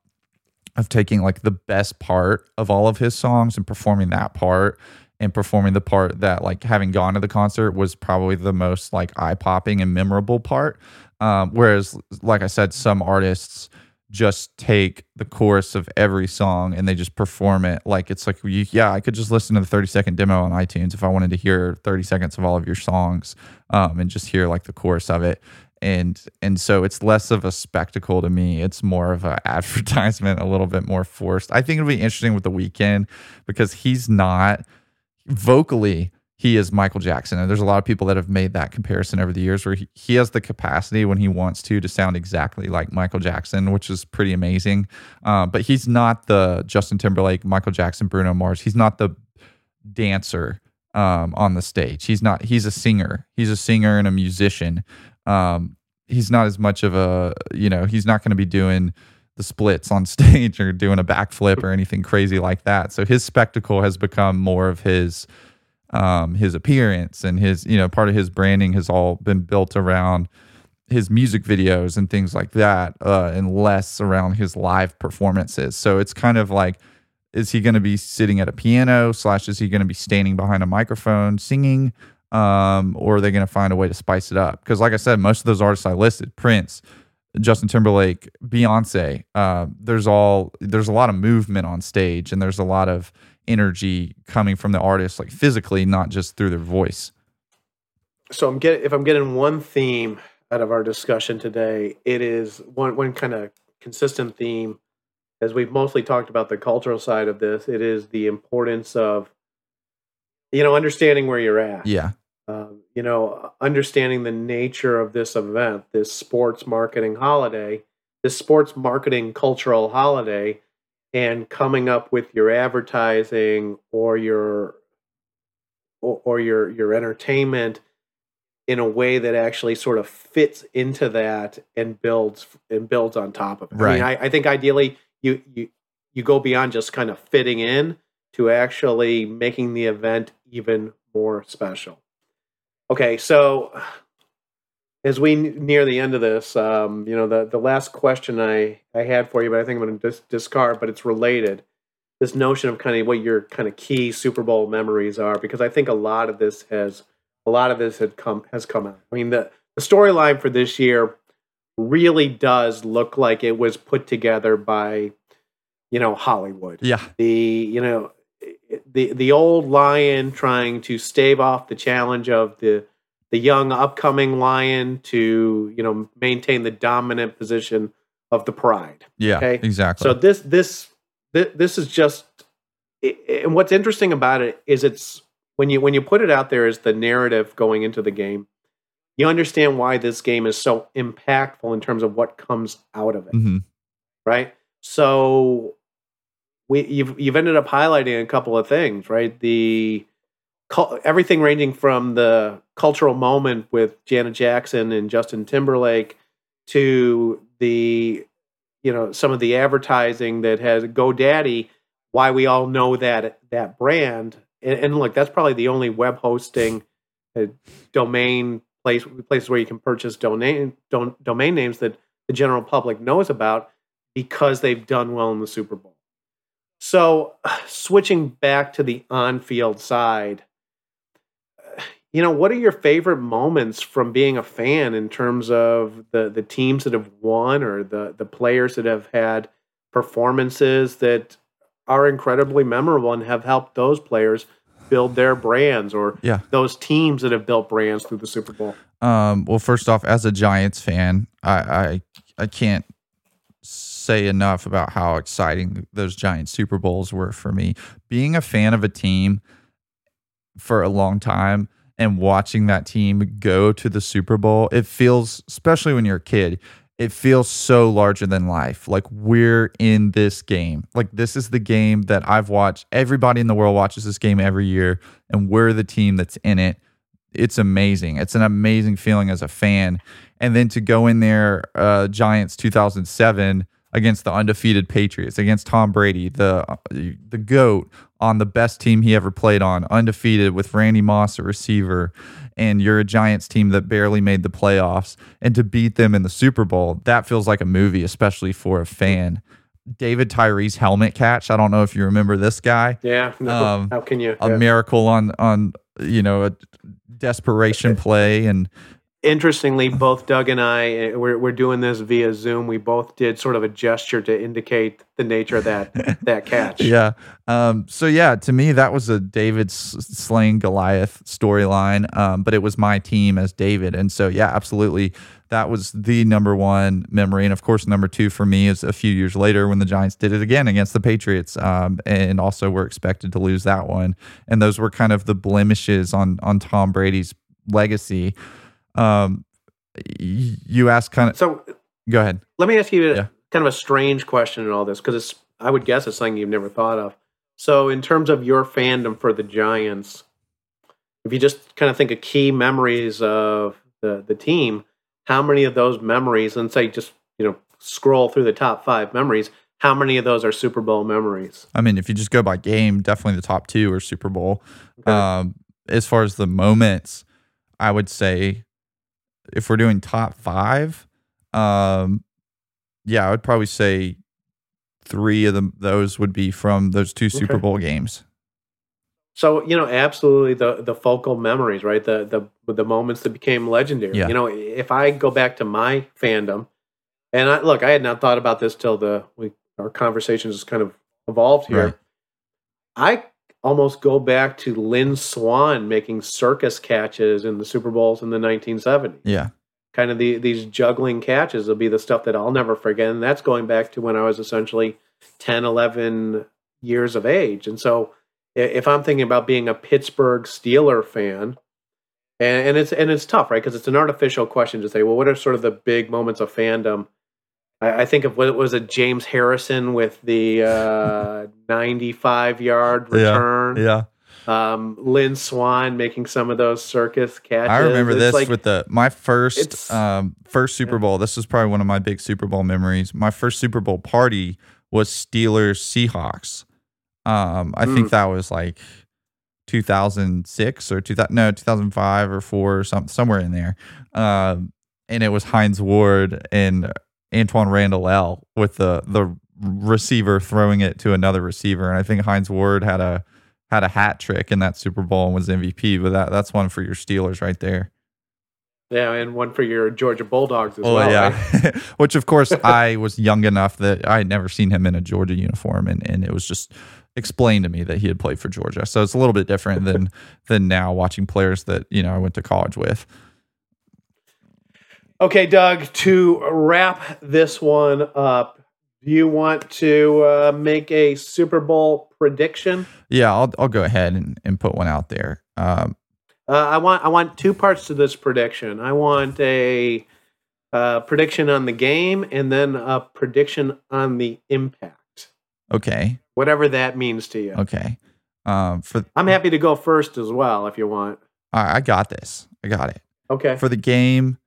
of taking like the best part of all of his songs and performing that part and performing the part that like having gone to the concert was probably the most like eye popping and memorable part. Um, whereas, like I said, some artists just take the chorus of every song and they just perform it. Like it's like yeah i could just listen to the 30 second demo on itunes if i wanted to hear 30 seconds of all of your songs um, and just hear like the chorus of it. And and so it's less of a spectacle to me. It's more of an advertisement a little bit more forced. I think it'll be interesting with the Weeknd because he's not vocally he is Michael Jackson. And there's a lot of people that have made that comparison over the years where he, he has the capacity when he wants to to sound exactly like Michael Jackson, which is pretty amazing. Uh, but he's not the Justin Timberlake, Michael Jackson, Bruno Mars. He's not the dancer um, on the stage. He's not, he's a singer. He's a singer and a musician. Um, he's not as much of a, you know, he's not going to be doing the splits on stage or doing a backflip or anything crazy like that. So his spectacle has become more of his, um, his appearance and his, you know, part of his branding has all been built around his music videos and things like that, uh, and less around his live performances. So it's kind of like, is he going to be sitting at a piano slash is he going to be standing behind a microphone singing? Um, or are they going to find a way to spice it up? Because, like I said, most of those artists I listed, Prince, Justin Timberlake, Beyonce, uh, there's all there's a lot of movement on stage, and there's a lot of energy coming from the artist, like physically, not just through their voice. So I'm getting if I'm getting one theme out of our discussion today, it is one one kind of consistent theme, as we've mostly talked about the cultural side of this. It is the importance of you know understanding where you're at. Yeah. Um, you know, understanding the nature of this event, this sports marketing holiday, this sports marketing cultural holiday, and coming up with your advertising or your or, or your your entertainment in a way that actually sort of fits into that and builds and builds on top of it. Right. I mean, I, I think ideally you you you go beyond just kind of fitting in to actually making the event even more special. Okay, so as we near the end of this, um, you know, the, the last question I, I had for you, but I think I'm going to dis- discard, but it's related. This notion of kind of what your kind of key Super Bowl memories are, because I think a lot of this has a lot of this had come has come out. I mean, the the storyline for this year really does look like it was put together by, you know, Hollywood. Yeah. The you know the the old lion trying to stave off the challenge of the the young upcoming lion to you know maintain the dominant position of the pride. Yeah, okay? exactly. So this this this is just and what's interesting about it is it's when you when you put it out there as the narrative going into the game, you understand why this game is so impactful in terms of what comes out of it. Mm-hmm. Right? So we you've you've ended up highlighting a couple of things, right? The everything ranging from the cultural moment with Janet Jackson and Justin Timberlake to the you know some of the advertising that has GoDaddy why we all know that that brand and, and look that's probably the only web hosting uh, domain place places where you can purchase domain don, domain names that the general public knows about because they've done well in the Super Bowl. So switching back to the on-field side you know, what are your favorite moments from being a fan in terms of the the teams that have won or the the players that have had performances that are incredibly memorable and have helped those players build their brands or yeah. those teams that have built brands through the Super Bowl? Um, well, first off, as a Giants fan, I, I I can't say enough about how exciting those giant Super Bowls were for me. Being a fan of a team for a long time and watching that team go to the Super Bowl, it feels, especially when you're a kid, it feels so larger than life. Like we're in this game. Like this is the game that I've watched. Everybody in the world watches this game every year, and we're the team that's in it. It's amazing. It's an amazing feeling as a fan. And then to go in there, uh, Giants 2007 against the undefeated Patriots, against Tom Brady, the the goat on the best team he ever played on, undefeated with Randy Moss a receiver, and you're a Giants team that barely made the playoffs, and to beat them in the Super Bowl, that feels like a movie, especially for a fan. David Tyree's helmet catch. I don't know if you remember this guy. Yeah. No, um, how can you? A yeah. miracle on on you know a desperation play and interestingly, both Doug and I, eh, we're, we're doing this via Zoom. We both did sort of a gesture to indicate the nature of that that catch. Yeah. Um, so yeah, to me, that was a David slaying Goliath storyline. Um, but it was my team as David, and so yeah, absolutely, that was the number one memory. And of course, number two for me is a few years later when the Giants did it again against the Patriots, um, and also were expected to lose that one. And those were kind of the blemishes on on Tom Brady's legacy. Um, you ask kind of. So go ahead. Let me ask you yeah. kind of a strange question in all this because it's. I would guess it's something you've never thought of. So, in terms of your fandom for the Giants, if you just kind of think of key memories of the the team, how many of those memories, and say just you know scroll through the top five memories, how many of those are Super Bowl memories? I mean, if you just go by game, definitely the top two are Super Bowl. Okay. Um, as far as the moments, I would say if we're doing top five, um, yeah, I would probably say three of them those would be from those two Super okay. Bowl games. So you know, absolutely the the focal memories, right? The the the moments that became legendary. Yeah. You know, if I go back to my fandom, and I, look, I had not thought about this till the we our conversations kind of evolved here. Right. I almost go back to Lynn Swann making circus catches in the Super Bowls in the 1970s. Yeah. Kind of the, these juggling catches will be the stuff that I'll never forget. And that's going back to when I was essentially 10, 11 years of age. And so if I'm thinking about being a Pittsburgh Steeler fan, and, and it's and it's tough, right? Because it's an artificial question to say, well, what are sort of the big moments of fandom I, I think of what was it, James Harrison with the uh, 95 yard return. Yeah. yeah. Um, Lynn Swann making some of those circus catches. I remember it's this like, with the my first um, first Super Bowl. This was probably one of my big Super Bowl memories. My first Super Bowl party was Steelers Seahawks. Um, I mm. think that was like 2006 or 2000 no 2005 or 4 or something somewhere in there. Um, and it was Hines Ward and Antwaan Randle El with the the receiver throwing it to another receiver, and I think Hines Ward had a had a hat trick in that Super Bowl and was MVP. But that that's one for your Steelers right there. Yeah, and one for your Georgia Bulldogs as oh, well. Yeah, right? which of course I was young enough that I had never seen him in a Georgia uniform, and and it was just explained to me that he had played for Georgia. So it's a little bit different than than now watching players that you know I went to college with. Okay, Doug, to wrap this one up, do you want to uh, make a Super Bowl prediction? Yeah, I'll I'll go ahead and, and put one out there. Um, uh, I want I want two parts to this prediction. I want a uh, prediction on the game and then a prediction on the impact. Okay. Whatever that means to you. Okay. Um, for I'm happy to go first as well if you want. I, I got this. I got it. Okay. For the game,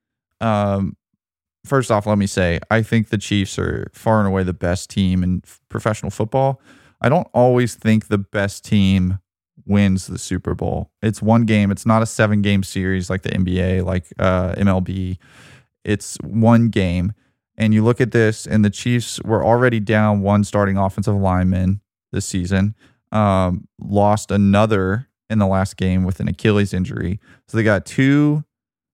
um, first off, let me say I think the Chiefs are far and away the best team in professional football. I don't always think the best team wins the Super Bowl. It's one game. It's not a seven game series like the NBA, like uh, MLB. It's one game. And you look at this, and the Chiefs were already down one starting offensive lineman this season. Um, lost another in the last game with an Achilles injury. So they got two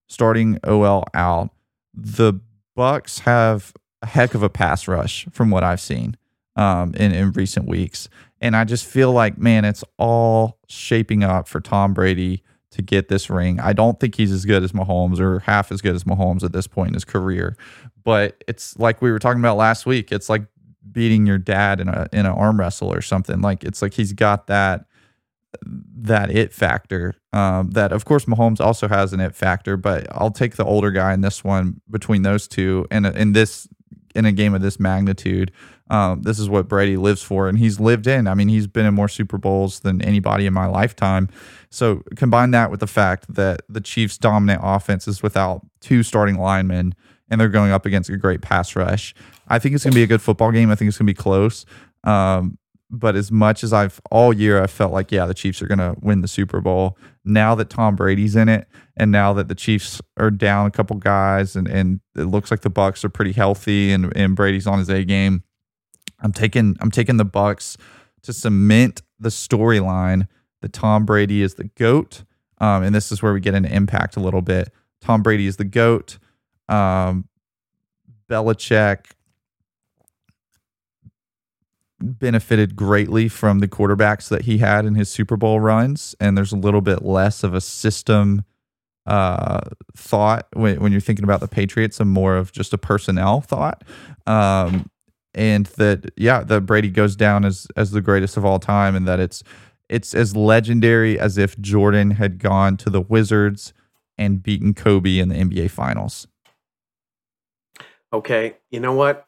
starting OL out. The Bucs have a heck of a pass rush from what I've seen um, in in recent weeks, and I just feel like man, it's all shaping up for Tom Brady to get this ring. I don't think he's as good as Mahomes or half as good as Mahomes at this point in his career, but it's like we were talking about last week. It's like beating your dad in a in an arm wrestle or something. Like it's like he's got that that it factor. Um, that of course Mahomes also has an it factor, but I'll take the older guy in this one between those two. And in this in a game of this magnitude, um, this is what Brady lives for, and he's lived in. I mean, he's been in more Super Bowls than anybody in my lifetime. So combine that with the fact that the Chiefs' dominant offense is without two starting linemen, and they're going up against a great pass rush. I think it's going to be a good football game. I think it's going to be close. Um, but as much as I've all year I felt like yeah the Chiefs are going to win the Super Bowl. Now that Tom Brady's in it and now that the Chiefs are down a couple guys and and it looks like the Bucs are pretty healthy and and Brady's on his A game. I'm taking I'm taking the Bucs to cement the storyline that Tom Brady is the goat. Um, and this is where we get into impact a little bit. Tom Brady is the goat. Um, Belichick benefited greatly from the quarterbacks that he had in his Super Bowl runs, and there's a little bit less of a system uh, thought when, when you're thinking about the Patriots, and more of just a personnel thought. Um, and that yeah, that Brady goes down as as the greatest of all time, and that it's it's as legendary as if Jordan had gone to the Wizards and beaten Kobe in the NBA Finals. Okay, you know what?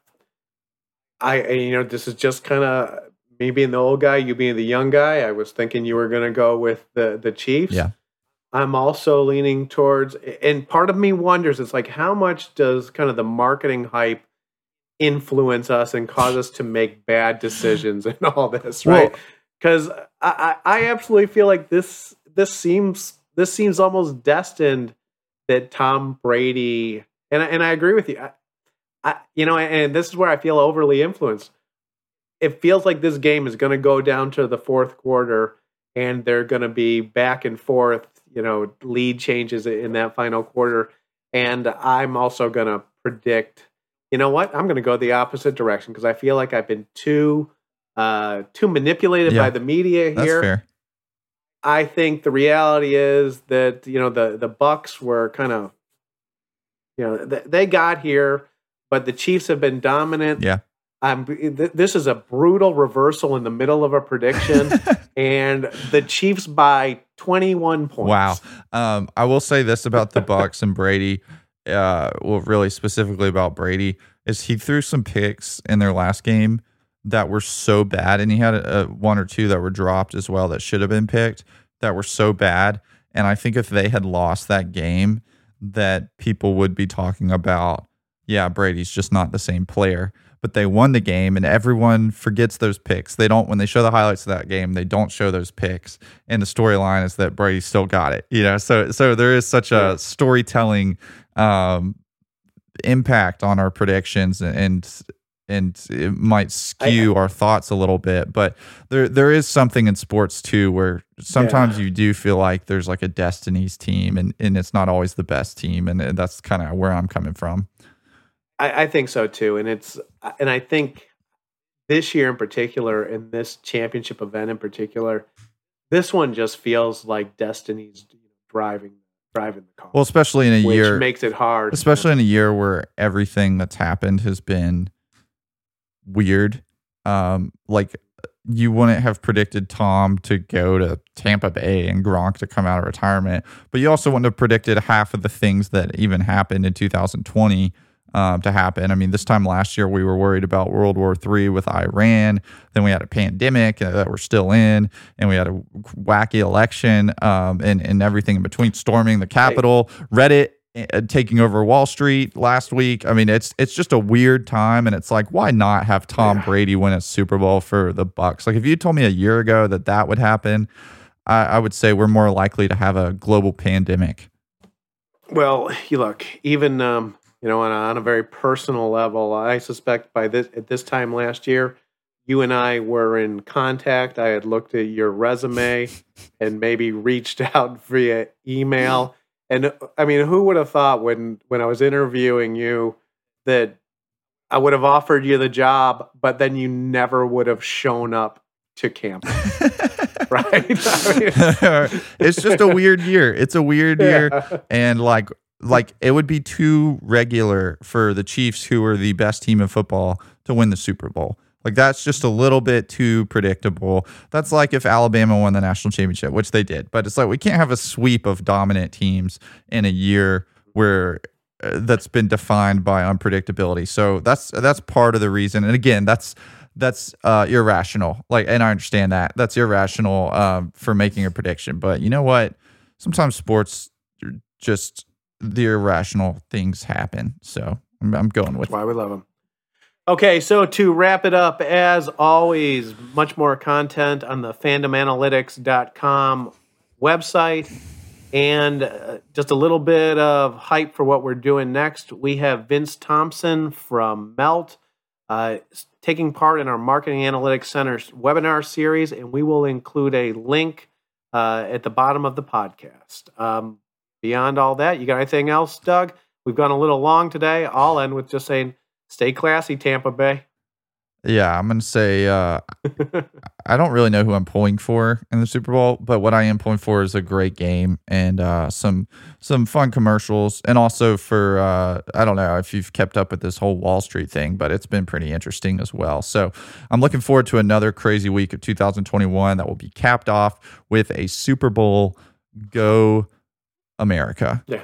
I, you know, this is just kind of me being the old guy, you being the young guy. I was thinking you were going to go with the the Chiefs. Yeah. I'm also leaning towards, and part of me wonders, it's like how much does kind of the marketing hype influence us and cause us to make bad decisions and all this, right? Because I, I absolutely feel like this this seems this seems almost destined that Tom Brady and and I agree with you. I, I, you know, and this is where I feel overly influenced. It feels like this game is going to go down to the fourth quarter, and they're going to be back and forth. You know, lead changes in that final quarter, and I'm also going to predict. You know what? I'm going to go the opposite direction because I feel like I've been too uh, too manipulated yeah, by the media here. fair. I think the reality is that you know the the Bucs were kind of you know they got here but the Chiefs have been dominant. Yeah. Um, th- this is a brutal reversal in the middle of a prediction, and the Chiefs by 21 points. Wow. Um, I will say this about the Bucs and Brady. Uh, well, really specifically about Brady is he threw some picks in their last game that were so bad, and he had a, a one or two that were dropped as well that should have been picked that were so bad. And I think if they had lost that game, that people would be talking about yeah, Brady's just not the same player. But they won the game, and everyone forgets those picks. They don't when they show the highlights of that game. They don't show those picks, and the storyline is that Brady still got it. You know, so so there is such a storytelling um, impact on our predictions, and and it might skew I, our thoughts a little bit. But there there is something in sports too where sometimes yeah. you do feel like there's like a destiny's team, and and it's not always the best team, and that's kind of where I'm coming from. I, I think so too, and it's and I think this year in particular, in this championship event in particular, this one just feels like Destiny's driving driving the car. Well, especially in a which year, makes it hard. especially in a year where everything that's happened has been weird. Um, like you wouldn't have predicted Tom to go to Tampa Bay and Gronk to come out of retirement, but you also wouldn't have predicted half of the things that even happened in 2020 um, to happen. I mean, this time last year we were worried about World War III with Iran. Then we had a pandemic uh, that we're still in, and we had a wacky election um, and and everything in between, storming the Capitol, Reddit uh, taking over Wall Street last week. I mean, it's it's just a weird time, and it's like, why not have Tom Brady win a Super Bowl for the Bucs? Like, if you told me a year ago that that would happen, I, I would say we're more likely to have a global pandemic. Well, you look even um, you know, on a, on a very personal level, I suspect by this at this time last year, you and I were in contact. I had looked at your resume and maybe reached out via email. And I mean, who would have thought when when I was interviewing you that I would have offered you the job, but then you never would have shown up to camp. right? I mean, it's just a weird year. It's a weird year. Yeah. And like like it would be too regular for the Chiefs, who are the best team in football, to win the Super Bowl. Like that's just a little bit too predictable. That's like if Alabama won the national championship, which they did. But it's like we can't have a sweep of dominant teams in a year where uh, that's been defined by unpredictability. So that's that's part of the reason. And again, that's that's uh, irrational. Like, and I understand that that's irrational um, for making a prediction. But you know what? Sometimes sports just the irrational things happen. So I'm, going with. That's why we love them. Okay, so to wrap it up, as always, much more content on the fandomanalytics.com website and uh, just a little bit of hype for what we're doing next. We have Vince Thompson from Melt uh, taking part in our Marketing Analytics Center's webinar series, and we will include a link uh, at the bottom of the podcast. Um, beyond all that, you got anything else, Doug? We've gone a little long today. I'll end with just saying, stay classy, Tampa Bay. Yeah, I'm going to say uh, I don't really know who I'm pulling for in the Super Bowl, but what I am pulling for is a great game and uh, some some fun commercials, and also for uh, I don't know if you've kept up with this whole Wall Street thing, but it's been pretty interesting as well. So I'm looking forward to another crazy week of 2021 that will be capped off with a Super Bowl go America. Yeah,